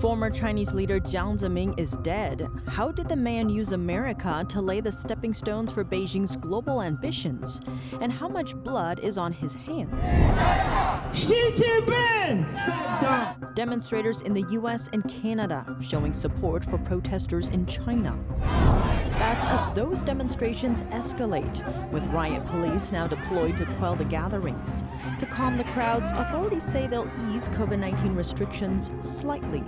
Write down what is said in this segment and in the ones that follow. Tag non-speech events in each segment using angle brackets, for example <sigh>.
Former Chinese leader Jiang Zemin is dead. How did the man use America to lay the stepping stones for Beijing's global ambitions? And how much blood is on his hands? Xi Jinping. Demonstrators in the US and Canada showing support for protesters in China. That's as those demonstrations escalate, with riot police now deployed to quell the gatherings. To calm the crowds, authorities say they'll ease COVID 19 restrictions slightly.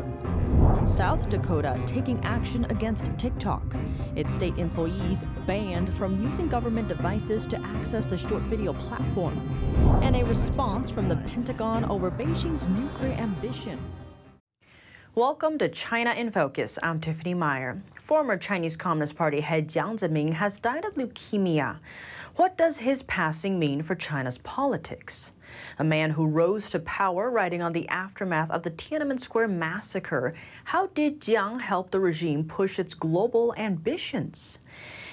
South Dakota taking action against TikTok. Its state employees banned from using government devices to access the short video platform. And a response from the Pentagon over Beijing's nuclear ambition. Welcome to China in Focus. I'm Tiffany Meyer. Former Chinese Communist Party head Jiang Zemin has died of leukemia. What does his passing mean for China's politics? A man who rose to power writing on the aftermath of the Tiananmen Square massacre. How did Jiang help the regime push its global ambitions?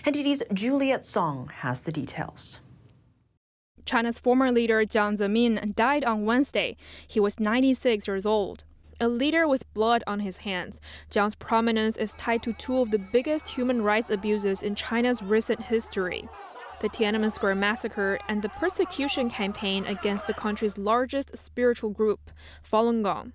NTD's Juliet Song has the details. China's former leader Jiang Zemin died on Wednesday. He was 96 years old. A leader with blood on his hands, Jiang's prominence is tied to two of the biggest human rights abuses in China's recent history the Tiananmen Square massacre and the persecution campaign against the country's largest spiritual group, Falun Gong.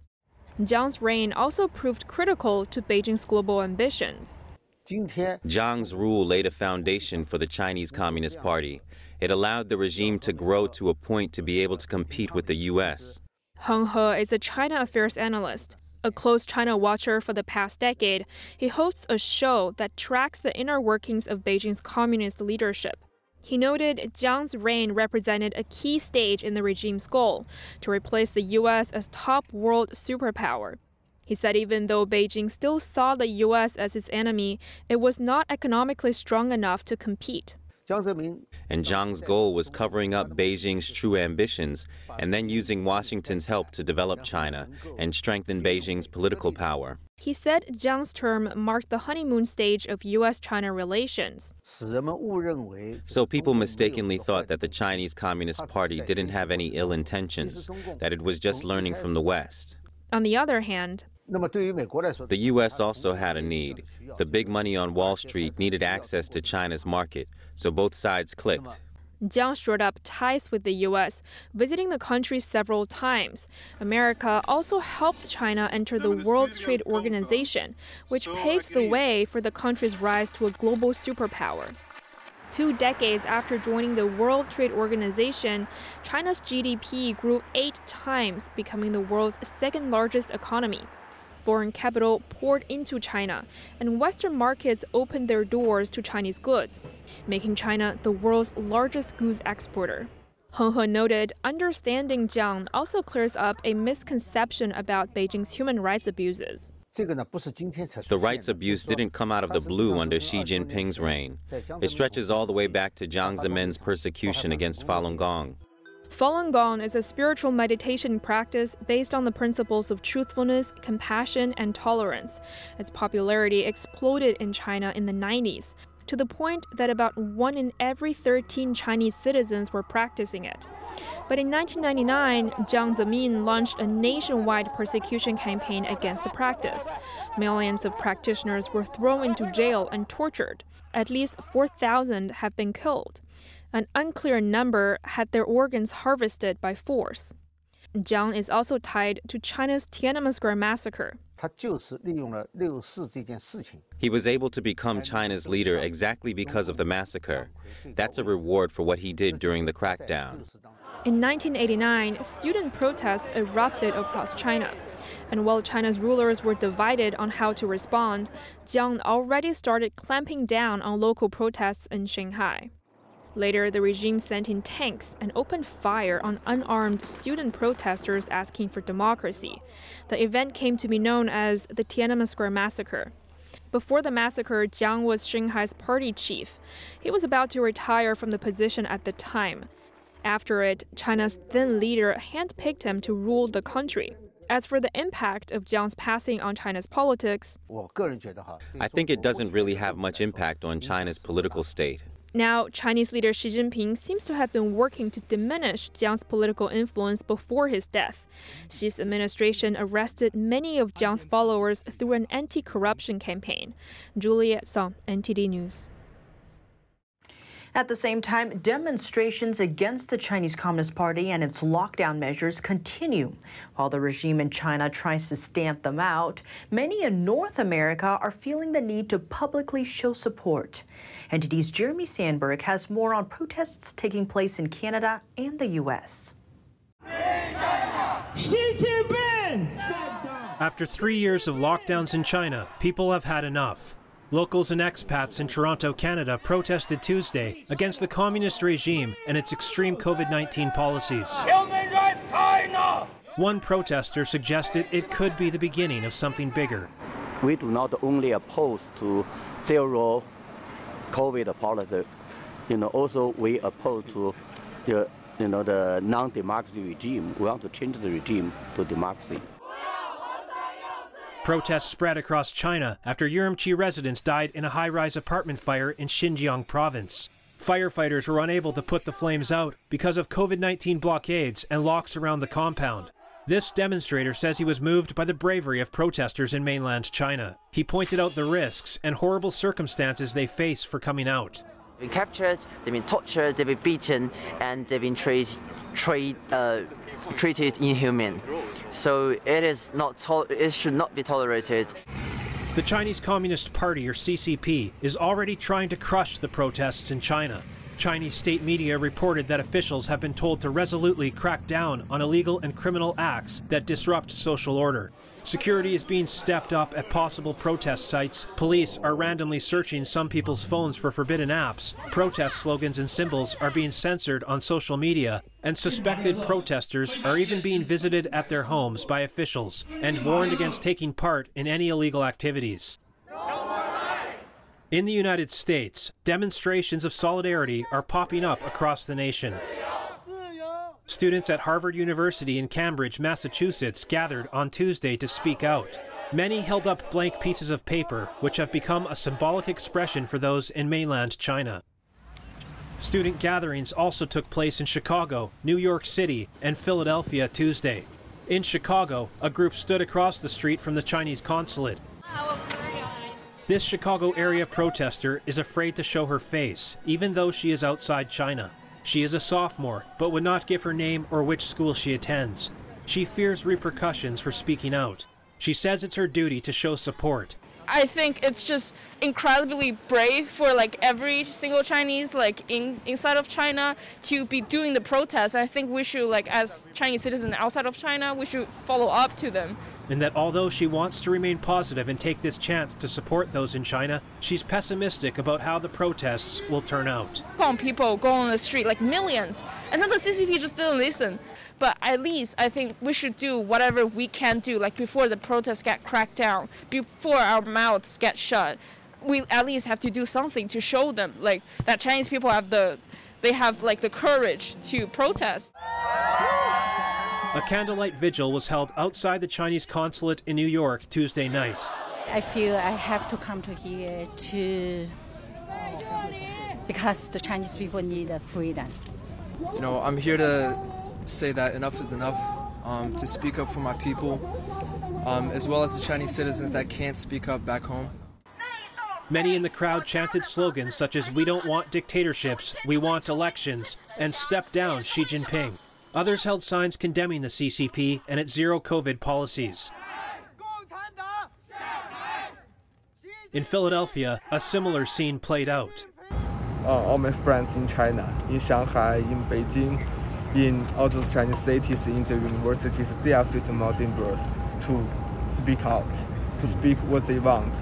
Jiang's reign also proved critical to Beijing's global ambitions. Jiang's rule laid a foundation for the Chinese Communist Party. It allowed the regime to grow to a point to be able to compete with the U.S. Heng He is a China affairs analyst. A close China watcher for the past decade, he hosts a show that tracks the inner workings of Beijing's communist leadership. He noted Jiang's reign represented a key stage in the regime's goal to replace the U.S. as top world superpower. He said even though Beijing still saw the U.S. as its enemy, it was not economically strong enough to compete. And Jiang's goal was covering up Beijing's true ambitions and then using Washington's help to develop China and strengthen Beijing's political power. He said Jiang's term marked the honeymoon stage of U.S. China relations. So people mistakenly thought that the Chinese Communist Party didn't have any ill intentions, that it was just learning from the West. On the other hand, the U.S. also had a need. The big money on Wall Street needed access to China's market, so both sides clicked. Jiang shored up ties with the U.S., visiting the country several times. America also helped China enter the World Trade Organization, which paved the way for the country's rise to a global superpower. Two decades after joining the World Trade Organization, China's GDP grew eight times, becoming the world's second largest economy foreign capital poured into China, and Western markets opened their doors to Chinese goods, making China the world's largest goods exporter. Heng He noted understanding Jiang also clears up a misconception about Beijing's human rights abuses. The rights abuse didn't come out of the blue under Xi Jinping's reign. It stretches all the way back to Jiang Zemin's persecution against Falun Gong. Falun Gong is a spiritual meditation practice based on the principles of truthfulness, compassion, and tolerance. Its popularity exploded in China in the 90s, to the point that about one in every 13 Chinese citizens were practicing it. But in 1999, Jiang Zemin launched a nationwide persecution campaign against the practice. Millions of practitioners were thrown into jail and tortured. At least 4,000 have been killed an unclear number had their organs harvested by force. Jiang is also tied to China's Tiananmen Square massacre. He was able to become China's leader exactly because of the massacre. That's a reward for what he did during the crackdown. In 1989, student protests erupted across China. And while China's rulers were divided on how to respond, Jiang already started clamping down on local protests in Shanghai. Later, the regime sent in tanks and opened fire on unarmed student protesters asking for democracy. The event came to be known as the Tiananmen Square Massacre. Before the massacre, Jiang was Shanghai's party chief. He was about to retire from the position at the time. After it, China's then leader handpicked him to rule the country. As for the impact of Jiang's passing on China's politics, I think it doesn't really have much impact on China's political state. Now, Chinese leader Xi Jinping seems to have been working to diminish Jiang's political influence before his death. Xi's administration arrested many of Jiang's followers through an anti corruption campaign. Juliet Song, NTD News. At the same time, demonstrations against the Chinese Communist Party and its lockdown measures continue. While the regime in China tries to stamp them out, many in North America are feeling the need to publicly show support. NTD's Jeremy Sandberg has more on protests taking place in Canada and the U.S. After three years of lockdowns in China, people have had enough. Locals and expats in Toronto, Canada protested Tuesday against the communist regime and its extreme COVID 19 policies. One protester suggested it could be the beginning of something bigger. We do not only oppose to zero COVID policy, you know, also we oppose to the, you know, the non-democracy regime. We want to change the regime to democracy. Protests spread across China after Urumqi residents died in a high rise apartment fire in Xinjiang province. Firefighters were unable to put the flames out because of COVID 19 blockades and locks around the compound. This demonstrator says he was moved by the bravery of protesters in mainland China. He pointed out the risks and horrible circumstances they face for coming out. They've been captured, they've been tortured, they've been beaten, and they've been treat, treat, uh, treated inhuman. So it is not it should not be tolerated. The Chinese Communist Party, or CCP, is already trying to crush the protests in China. Chinese state media reported that officials have been told to resolutely crack down on illegal and criminal acts that disrupt social order. Security is being stepped up at possible protest sites. Police are randomly searching some people's phones for forbidden apps. Protest slogans and symbols are being censored on social media. And suspected protesters are even being visited at their homes by officials and warned against taking part in any illegal activities. In the United States, demonstrations of solidarity are popping up across the nation. Students at Harvard University in Cambridge, Massachusetts gathered on Tuesday to speak out. Many held up blank pieces of paper, which have become a symbolic expression for those in mainland China. Student gatherings also took place in Chicago, New York City, and Philadelphia Tuesday. In Chicago, a group stood across the street from the Chinese consulate. This Chicago area protester is afraid to show her face, even though she is outside China. She is a sophomore, but would not give her name or which school she attends. She fears repercussions for speaking out. She says it's her duty to show support. I think it's just incredibly brave for like every single Chinese like in inside of China to be doing the protest. I think we should like as Chinese citizens outside of China, we should follow up to them and that although she wants to remain positive and take this chance to support those in China, she's pessimistic about how the protests will turn out. People go on the street like millions, and then the CCP just didn't listen. But at least I think we should do whatever we can do, like before the protests get cracked down, before our mouths get shut. We at least have to do something to show them, like that Chinese people have the, they have like the courage to protest. A candlelight vigil was held outside the Chinese consulate in New York Tuesday night. I feel I have to come to here to because the Chinese people need freedom. You know, I'm here to say that enough is enough, um, to speak up for my people, um, as well as the Chinese citizens that can't speak up back home. Many in the crowd chanted slogans such as We don't want dictatorships, we want elections, and Step down Xi Jinping. Others held signs condemning the CCP and its zero COVID policies. In Philadelphia, a similar scene played out. Uh, all my friends in China, in Shanghai, in Beijing, in all those Chinese cities, in the universities, they are facing more dangerous to speak out, to speak what they want,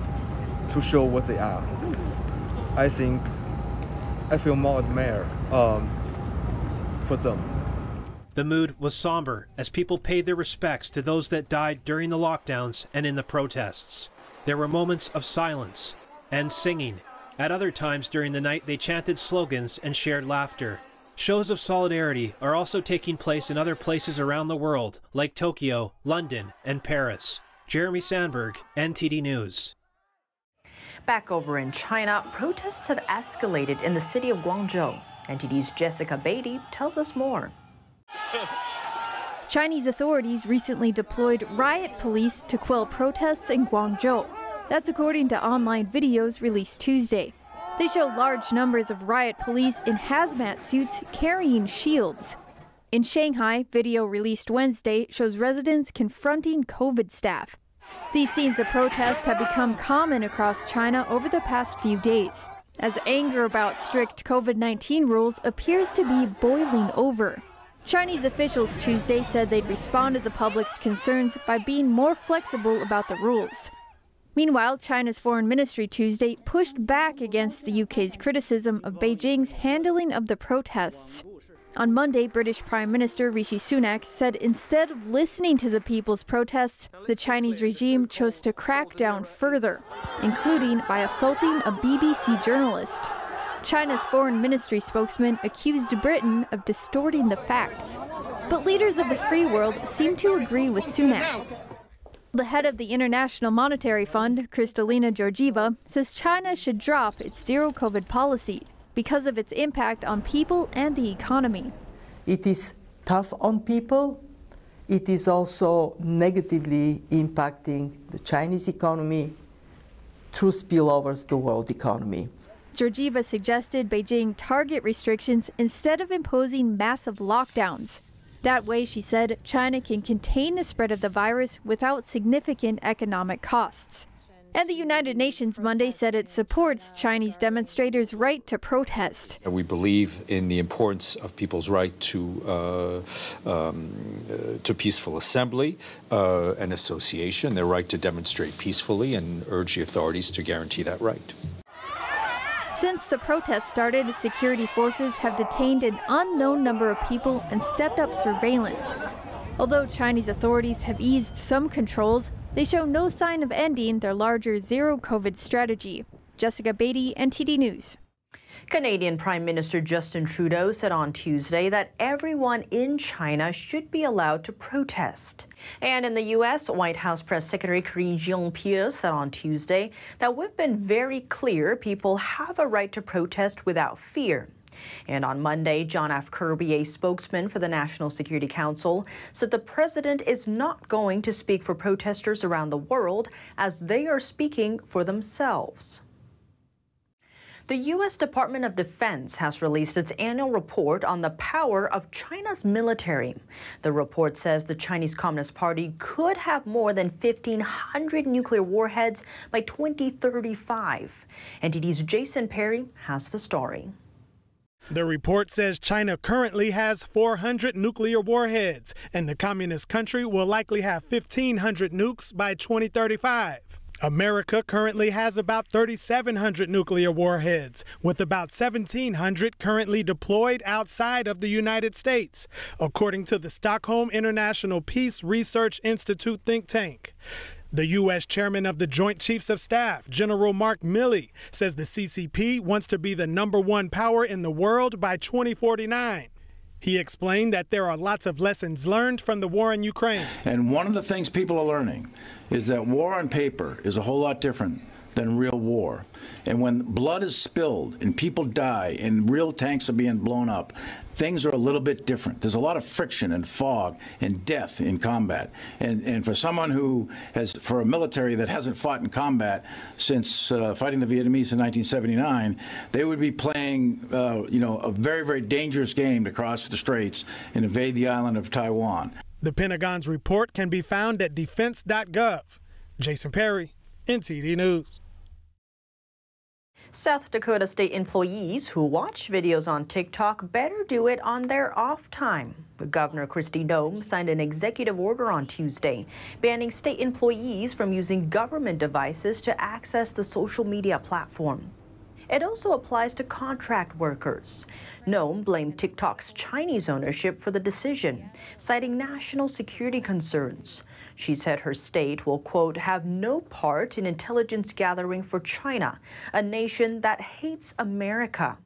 to show what they are. I think I feel more admire um, for them. The mood was somber as people paid their respects to those that died during the lockdowns and in the protests. There were moments of silence and singing. At other times during the night, they chanted slogans and shared laughter. Shows of solidarity are also taking place in other places around the world, like Tokyo, London, and Paris. Jeremy Sandberg, NTD News. Back over in China, protests have escalated in the city of Guangzhou. NTD's Jessica Beatty tells us more. Chinese authorities recently deployed riot police to quell protests in Guangzhou. That's according to online videos released Tuesday. They show large numbers of riot police in hazmat suits carrying shields. In Shanghai, video released Wednesday shows residents confronting COVID staff. These scenes of protest have become common across China over the past few days, as anger about strict COVID 19 rules appears to be boiling over. Chinese officials Tuesday said they'd respond to the public's concerns by being more flexible about the rules. Meanwhile, China's foreign ministry Tuesday pushed back against the UK's criticism of Beijing's handling of the protests. On Monday, British Prime Minister Rishi Sunak said instead of listening to the people's protests, the Chinese regime chose to crack down further, including by assaulting a BBC journalist. China's foreign ministry spokesman accused Britain of distorting the facts. But leaders of the free world seem to agree with Sunak. The head of the International Monetary Fund, Kristalina Georgieva, says China should drop its zero COVID policy because of its impact on people and the economy. It is tough on people. It is also negatively impacting the Chinese economy through spillovers to the world economy. Georgieva suggested Beijing target restrictions instead of imposing massive lockdowns. That way, she said, China can contain the spread of the virus without significant economic costs. And the United Nations Monday said it supports Chinese demonstrators' right to protest. We believe in the importance of people's right to uh, um, uh, to peaceful assembly uh, and association, their right to demonstrate peacefully, and urge the authorities to guarantee that right. Since the protests started, security forces have detained an unknown number of people and stepped up surveillance. Although Chinese authorities have eased some controls, they show no sign of ending their larger zero COVID strategy. Jessica Beatty, NTD News. Canadian Prime Minister Justin Trudeau said on Tuesday that everyone in China should be allowed to protest. And in the U.S., White House Press Secretary Karine Jean-Pierre said on Tuesday that we've been very clear people have a right to protest without fear. And on Monday, John F. Kirby, a spokesman for the National Security Council, said the president is not going to speak for protesters around the world as they are speaking for themselves. The U.S. Department of Defense has released its annual report on the power of China's military. The report says the Chinese Communist Party could have more than 1,500 nuclear warheads by 2035. NTD's Jason Perry has the story. The report says China currently has 400 nuclear warheads, and the communist country will likely have 1,500 nukes by 2035. America currently has about 3,700 nuclear warheads, with about 1,700 currently deployed outside of the United States, according to the Stockholm International Peace Research Institute think tank. The U.S. chairman of the Joint Chiefs of Staff, General Mark Milley, says the CCP wants to be the number one power in the world by 2049. He explained that there are lots of lessons learned from the war in Ukraine. And one of the things people are learning is that war on paper is a whole lot different than real war. And when blood is spilled and people die and real tanks are being blown up, things are a little bit different. There's a lot of friction and fog and death in combat. And, and for someone who has, for a military that hasn't fought in combat since uh, fighting the Vietnamese in 1979, they would be playing, uh, you know, a very, very dangerous game to cross the straits and invade the island of Taiwan. The Pentagon's report can be found at defense.gov. Jason Perry, NTD News. South Dakota state employees who watch videos on TikTok better do it on their off time. Governor Kristi Noem signed an executive order on Tuesday banning state employees from using government devices to access the social media platform. It also applies to contract workers. Noem blamed TikTok's Chinese ownership for the decision, citing national security concerns. She said her state will, quote, have no part in intelligence gathering for China, a nation that hates America.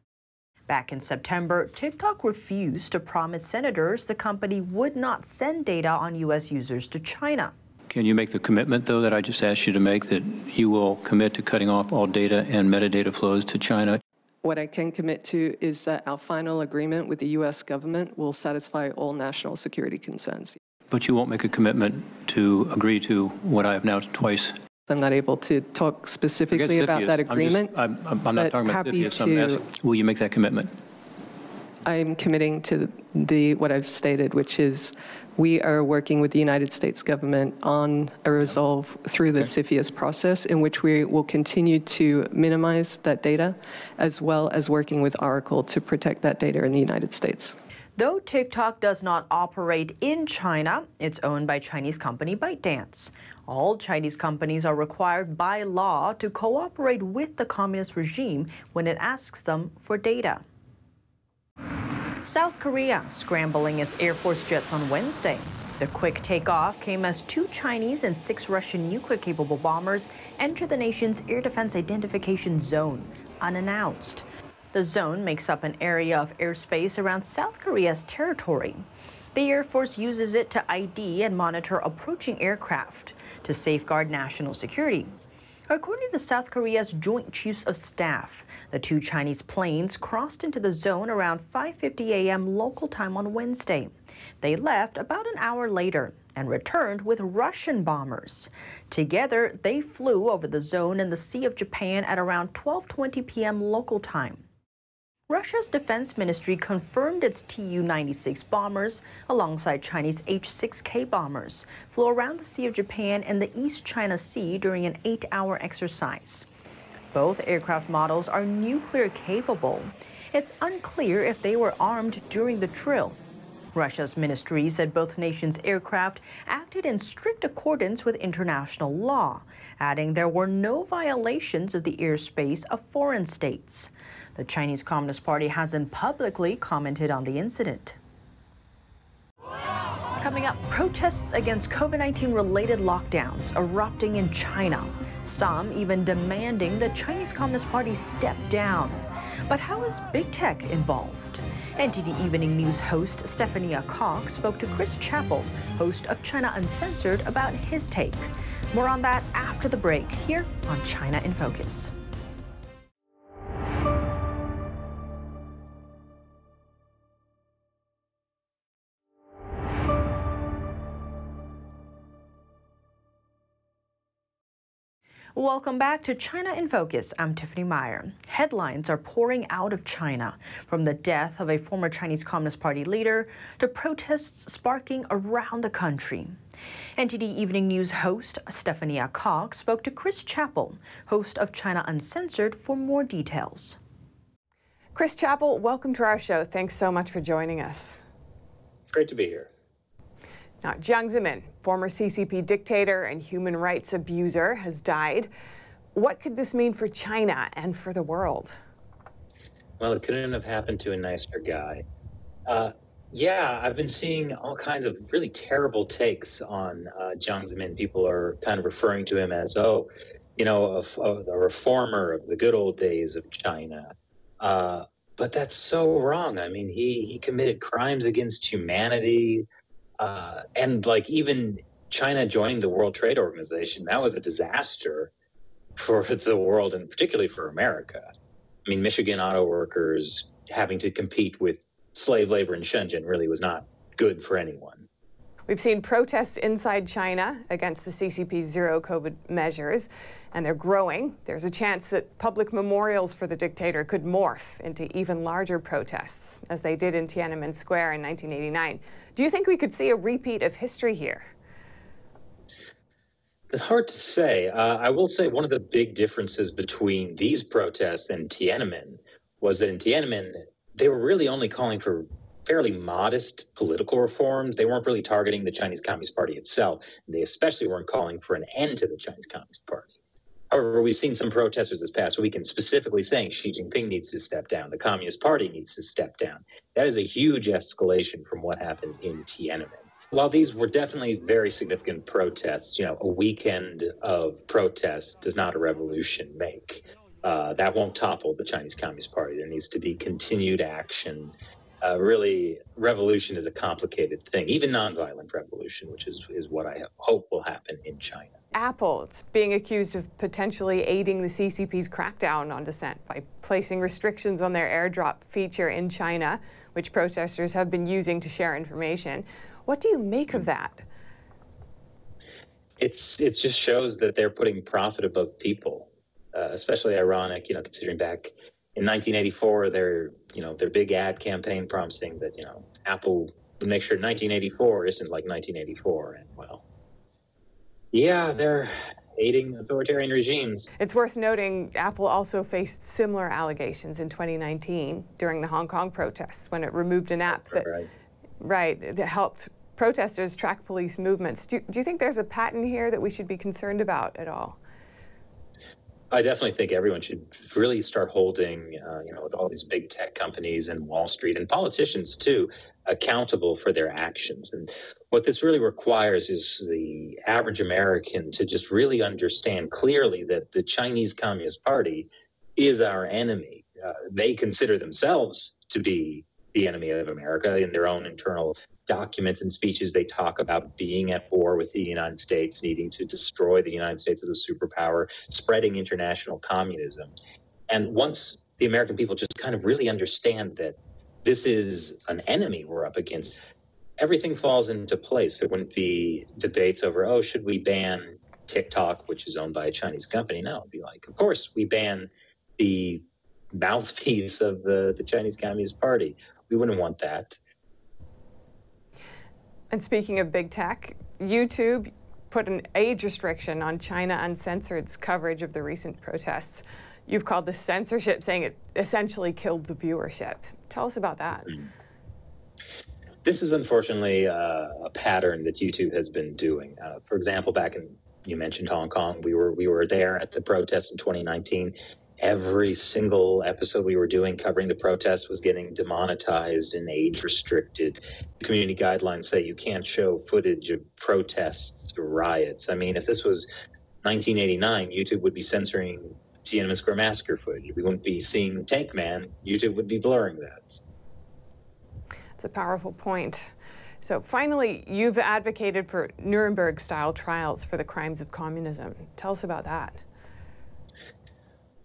Back in September, TikTok refused to promise senators the company would not send data on U.S. users to China. Can you make the commitment, though, that I just asked you to make, that you will commit to cutting off all data and metadata flows to China? What I can commit to is that our final agreement with the U.S. government will satisfy all national security concerns. But you won't make a commitment to agree to what I have now twice. I'm not able to talk specifically about that agreement. I'm, just, I'm, I'm not talking about CFIUS. I'm asking, will you make that commitment? I'm committing to the what I've stated, which is we are working with the United States government on a resolve through the okay. CFIUS process in which we will continue to minimize that data as well as working with Oracle to protect that data in the United States. Though TikTok does not operate in China, it's owned by Chinese company ByteDance. All Chinese companies are required by law to cooperate with the communist regime when it asks them for data. South Korea scrambling its Air Force jets on Wednesday. The quick takeoff came as two Chinese and six Russian nuclear capable bombers entered the nation's air defense identification zone unannounced. The zone makes up an area of airspace around South Korea's territory. The Air Force uses it to ID and monitor approaching aircraft to safeguard national security. According to South Korea's Joint Chiefs of Staff, the two Chinese planes crossed into the zone around 5:50 a.m. local time on Wednesday. They left about an hour later and returned with Russian bombers. Together, they flew over the zone in the Sea of Japan at around 12:20 p.m. local time. Russia's defense ministry confirmed its Tu 96 bombers, alongside Chinese H 6K bombers, flew around the Sea of Japan and the East China Sea during an eight hour exercise. Both aircraft models are nuclear capable. It's unclear if they were armed during the drill. Russia's ministry said both nations' aircraft acted in strict accordance with international law, adding there were no violations of the airspace of foreign states. The Chinese Communist Party hasn't publicly commented on the incident. Coming up, protests against COVID 19 related lockdowns erupting in China. Some even demanding the Chinese Communist Party step down. But how is big tech involved? NTD Evening News host Stephanie Cox spoke to Chris Chappell, host of China Uncensored, about his take. More on that after the break here on China in Focus. Welcome back to China in Focus. I'm Tiffany Meyer. Headlines are pouring out of China, from the death of a former Chinese Communist Party leader to protests sparking around the country. NTD Evening News host Stephanie Cox spoke to Chris Chappell, host of China Uncensored, for more details. Chris Chappell, welcome to our show. Thanks so much for joining us. Great to be here. Now, Jiang Zemin, former CCP dictator and human rights abuser, has died. What could this mean for China and for the world? Well, it couldn't have happened to a nicer guy. Uh, yeah, I've been seeing all kinds of really terrible takes on uh, Jiang Zemin. People are kind of referring to him as, oh, you know, a, a reformer of the good old days of China. Uh, but that's so wrong. I mean, he, he committed crimes against humanity uh, and like even China joining the World Trade Organization, that was a disaster for <laughs> the world and particularly for America. I mean, Michigan auto workers having to compete with slave labor in Shenzhen really was not good for anyone. We've seen protests inside China against the CCP's zero COVID measures, and they're growing. There's a chance that public memorials for the dictator could morph into even larger protests, as they did in Tiananmen Square in 1989. Do you think we could see a repeat of history here? It's hard to say. Uh, I will say one of the big differences between these protests and Tiananmen was that in Tiananmen, they were really only calling for fairly modest political reforms. They weren't really targeting the Chinese Communist Party itself. They especially weren't calling for an end to the Chinese Communist Party. However, we've seen some protesters this past weekend specifically saying Xi Jinping needs to step down, the Communist Party needs to step down. That is a huge escalation from what happened in Tiananmen. While these were definitely very significant protests, you know, a weekend of protests does not a revolution make. Uh, that won't topple the Chinese Communist Party. There needs to be continued action uh, really, revolution is a complicated thing, even nonviolent revolution, which is, is what I hope will happen in China. Apple, it's being accused of potentially aiding the CCP's crackdown on dissent by placing restrictions on their airdrop feature in China, which protesters have been using to share information. What do you make of that? It's it just shows that they're putting profit above people, uh, especially ironic, you know, considering back in 1984, their you know their big ad campaign promising that you know Apple would make sure 1984 isn't like 1984, and well, yeah, they're aiding authoritarian regimes. It's worth noting Apple also faced similar allegations in 2019 during the Hong Kong protests when it removed an app that right, right that helped protesters track police movements. Do, do you think there's a pattern here that we should be concerned about at all? I definitely think everyone should really start holding, uh, you know, with all these big tech companies and Wall Street and politicians too, accountable for their actions. And what this really requires is the average American to just really understand clearly that the Chinese Communist Party is our enemy. Uh, they consider themselves to be the enemy of America in their own internal documents and speeches, they talk about being at war with the United States, needing to destroy the United States as a superpower, spreading international communism. And once the American people just kind of really understand that this is an enemy we're up against, everything falls into place. There wouldn't be debates over, oh, should we ban TikTok, which is owned by a Chinese company? No, it'd be like, of course, we ban the mouthpiece of the, the Chinese Communist Party. We wouldn't want that. And speaking of big tech, YouTube put an age restriction on China Uncensored's coverage of the recent protests. You've called this censorship, saying it essentially killed the viewership. Tell us about that. This is unfortunately uh, a pattern that YouTube has been doing. Uh, for example, back in you mentioned Hong Kong, we were we were there at the protests in 2019, every single episode we were doing covering the protests was getting demonetized and age restricted. Community guidelines say you can't show footage of protests or riots. I mean, if this was 1989, YouTube would be censoring Tiananmen Square massacre footage. We wouldn't be seeing Tank Man. YouTube would be blurring that. It's a powerful point. So finally, you've advocated for Nuremberg-style trials for the crimes of communism. Tell us about that.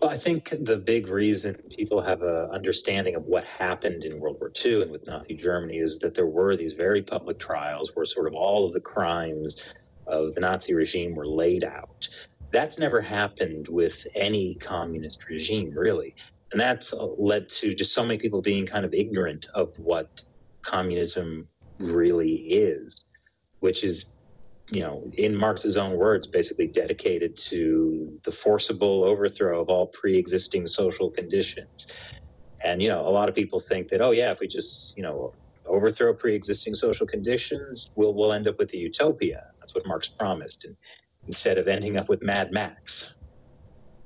Well, I think the big reason people have a understanding of what happened in World War II and with Nazi Germany is that there were these very public trials where sort of all of the crimes of the Nazi regime were laid out. That's never happened with any communist regime, really. And that's uh, led to just so many people being kind of ignorant of what communism really is, which is you know, in Marx's own words, basically dedicated to the forcible overthrow of all pre-existing social conditions. And you know, a lot of people think that, oh yeah, if we just you know overthrow pre-existing social conditions, we'll we'll end up with a utopia. That's what Marx promised, and instead of ending up with Mad Max.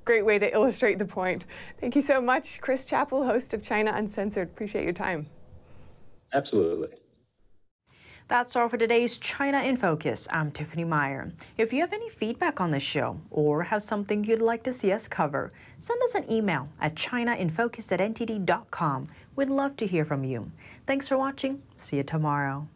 Great way to illustrate the point. Thank you so much, Chris Chappell, host of China Uncensored. Appreciate your time. Absolutely. That's all for today's China in Focus. I'm Tiffany Meyer. If you have any feedback on the show or have something you'd like to see us cover, send us an email at chinainfocus at ntd.com. We'd love to hear from you. Thanks for watching. See you tomorrow.